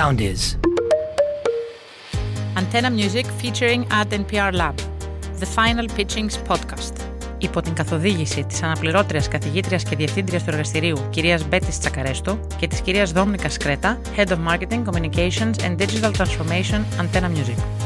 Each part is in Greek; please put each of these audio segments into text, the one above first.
sound is. Antenna Music featuring Ad NPR Lab. The Final Pitchings Podcast. Υπό την καθοδήγηση της αναπληρώτριας καθηγήτριας και διευθύντριας του εργαστηρίου κυρίας Μπέτης Τσακαρέστο και της κυρίας Δόμνικα Σκρέτα, Head of Marketing, Communications and Digital Transformation Antenna Music.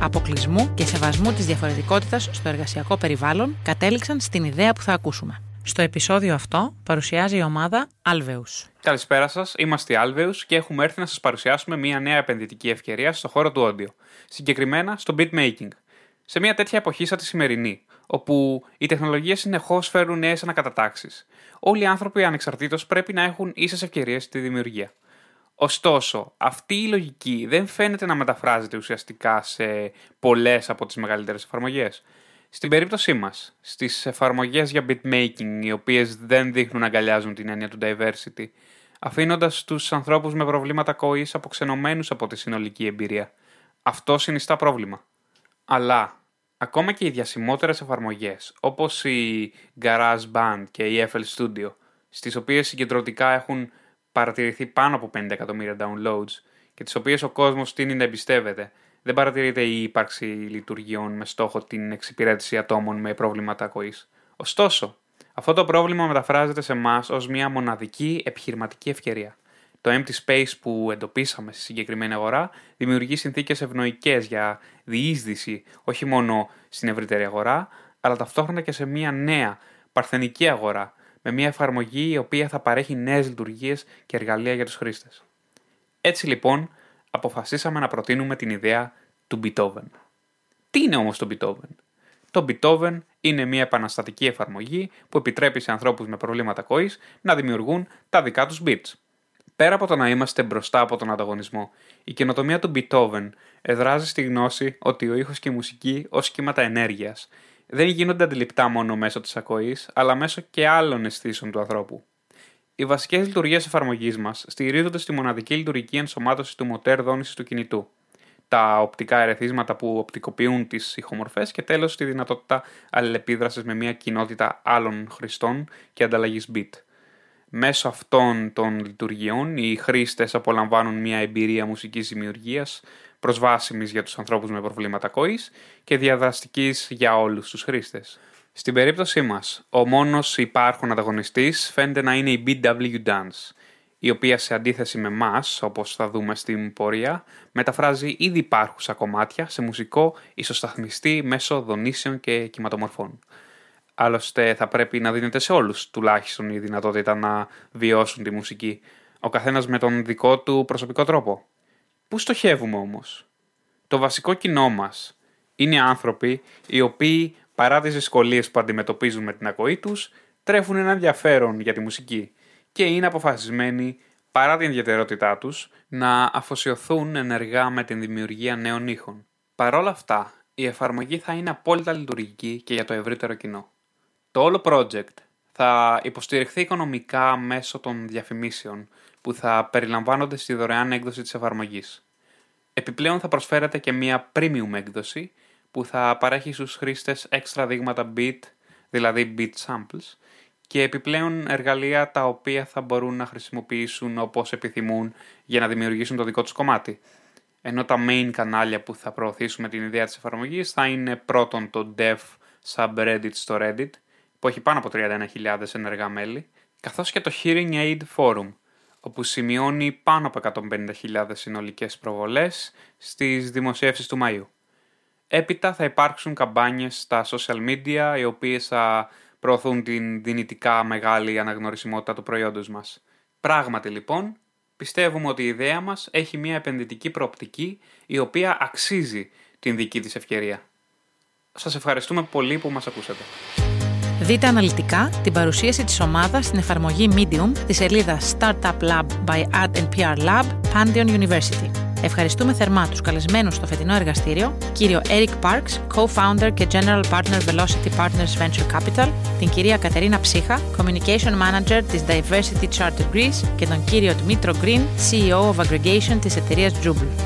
αποκλεισμού και σεβασμού της διαφορετικότητας στο εργασιακό περιβάλλον, κατέληξαν στην ιδέα που θα ακούσουμε. Στο επεισόδιο αυτό παρουσιάζει η ομάδα Alveus. Καλησπέρα σας, είμαστε οι Alveus και έχουμε έρθει να σας παρουσιάσουμε μια νέα επενδυτική ευκαιρία στο χώρο του audio. Συγκεκριμένα στο beatmaking. Σε μια τέτοια εποχή σαν τη σημερινή, όπου οι τεχνολογίες συνεχώς φέρουν νέες ανακατατάξεις. Όλοι οι άνθρωποι ανεξαρτήτως πρέπει να έχουν ίσες ευκαιρίες στη δημιουργία. Ωστόσο, αυτή η λογική δεν φαίνεται να μεταφράζεται ουσιαστικά σε πολλές από τις μεγαλύτερες εφαρμογές. Στην περίπτωσή μας, στις εφαρμογές για beatmaking, οι οποίες δεν δείχνουν να αγκαλιάζουν την έννοια του diversity, αφήνοντας τους ανθρώπους με προβλήματα κοής αποξενωμένους από τη συνολική εμπειρία. Αυτό συνιστά πρόβλημα. Αλλά, ακόμα και οι διασημότερες εφαρμογές, όπως η GarageBand και η FL Studio, στις οποίες συγκεντρωτικά έχουν παρατηρηθεί πάνω από 50 εκατομμύρια downloads και τις οποίες ο κόσμος τίνει να εμπιστεύεται, δεν παρατηρείται η ύπαρξη λειτουργιών με στόχο την εξυπηρέτηση ατόμων με προβλήματα ακοής. Ωστόσο, αυτό το πρόβλημα μεταφράζεται σε εμάς ως μια μοναδική επιχειρηματική ευκαιρία. Το empty space που εντοπίσαμε στη συγκεκριμένη αγορά δημιουργεί συνθήκες ευνοϊκές για διείσδυση όχι μόνο στην ευρύτερη αγορά, αλλά ταυτόχρονα και σε μια νέα παρθενική αγορά με μια εφαρμογή η οποία θα παρέχει νέες λειτουργίες και εργαλεία για τους χρήστες. Έτσι λοιπόν, αποφασίσαμε να προτείνουμε την ιδέα του Beethoven. Τι είναι όμως το Beethoven? Το Beethoven είναι μια επαναστατική εφαρμογή που επιτρέπει σε ανθρώπους με προβλήματα ακοής να δημιουργούν τα δικά τους beats. Πέρα από το να είμαστε μπροστά από τον ανταγωνισμό, η καινοτομία του Beethoven εδράζει στη γνώση ότι ο ήχος και η μουσική ως κύματα ενέργειας δεν γίνονται αντιληπτά μόνο μέσω της ακοής, αλλά μέσω και άλλων αισθήσεων του ανθρώπου. Οι βασικές λειτουργίες εφαρμογής μας στηρίζονται στη μοναδική λειτουργική ενσωμάτωση του μοτέρ δόνησης του κινητού, τα οπτικά ερεθίσματα που οπτικοποιούν τις ηχομορφές και τέλος τη δυνατότητα αλληλεπίδρασης με μια κοινότητα άλλων χρηστών και ανταλλαγής bit. Μέσω αυτών των λειτουργιών, οι χρήστες απολαμβάνουν μια εμπειρία μουσικής δημιουργίας προσβάσιμης για τους ανθρώπους με προβλήματα ακοής και διαδραστικής για όλους τους χρήστες. Στην περίπτωσή μας, ο μόνος υπάρχον ανταγωνιστής φαίνεται να είναι η BW Dance, η οποία σε αντίθεση με εμά, όπως θα δούμε στην πορεία, μεταφράζει ήδη υπάρχουσα κομμάτια σε μουσικό ισοσταθμιστή μέσω δονήσεων και κυματομορφών. Άλλωστε θα πρέπει να δίνεται σε όλους τουλάχιστον η δυνατότητα να βιώσουν τη μουσική, ο καθένας με τον δικό του προσωπικό τρόπο. Πού στοχεύουμε όμως; Το βασικό κοινό μας είναι άνθρωποι οι οποίοι παρά τις δυσκολίες που αντιμετωπίζουν με την ακοή τους τρέφουν ένα ενδιαφέρον για τη μουσική και είναι αποφασισμένοι παρά την ιδιαιτερότητά τους να αφοσιωθούν ενεργά με την δημιουργία νέων ήχων. Παρ' όλα αυτά, η εφαρμογή θα είναι απόλυτα λειτουργική και για το ευρύτερο κοινό. Το όλο project θα υποστηριχθεί οικονομικά μέσω των διαφημίσεων που θα περιλαμβάνονται στη δωρεάν έκδοση της εφαρμογής. Επιπλέον θα προσφέρεται και μία premium έκδοση που θα παρέχει στους χρήστες έξτρα δείγματα bit, δηλαδή bit samples, και επιπλέον εργαλεία τα οποία θα μπορούν να χρησιμοποιήσουν όπως επιθυμούν για να δημιουργήσουν το δικό τους κομμάτι. Ενώ τα main κανάλια που θα προωθήσουμε την ιδέα της εφαρμογής θα είναι πρώτον το dev subreddit στο Reddit, που έχει πάνω από 31.000 ενεργά μέλη, καθώς και το Hearing Aid Forum, όπου σημειώνει πάνω από 150.000 συνολικές προβολές στις δημοσίευσεις του Μαΐου. Έπειτα θα υπάρξουν καμπάνιες στα social media, οι οποίες θα προωθούν την δυνητικά μεγάλη αναγνωρισιμότητα του προϊόντος μας. Πράγματι λοιπόν, πιστεύουμε ότι η ιδέα μας έχει μια επενδυτική προοπτική, η οποία αξίζει την δική της ευκαιρία. Σας ευχαριστούμε πολύ που μας ακούσατε. Δείτε αναλυτικά την παρουσίαση της ομάδας στην εφαρμογή Medium τη σελίδα Startup Lab by Ad PR Lab, Pantheon University. Ευχαριστούμε θερμά τους καλεσμένους στο φετινό εργαστήριο, κύριο Eric Parks, Co-Founder και General Partner Velocity Partners Venture Capital, την κυρία Κατερίνα Ψύχα, Communication Manager της Diversity Charter Greece και τον κύριο Dmitro Green, CEO of Aggregation της εταιρείας Jubel.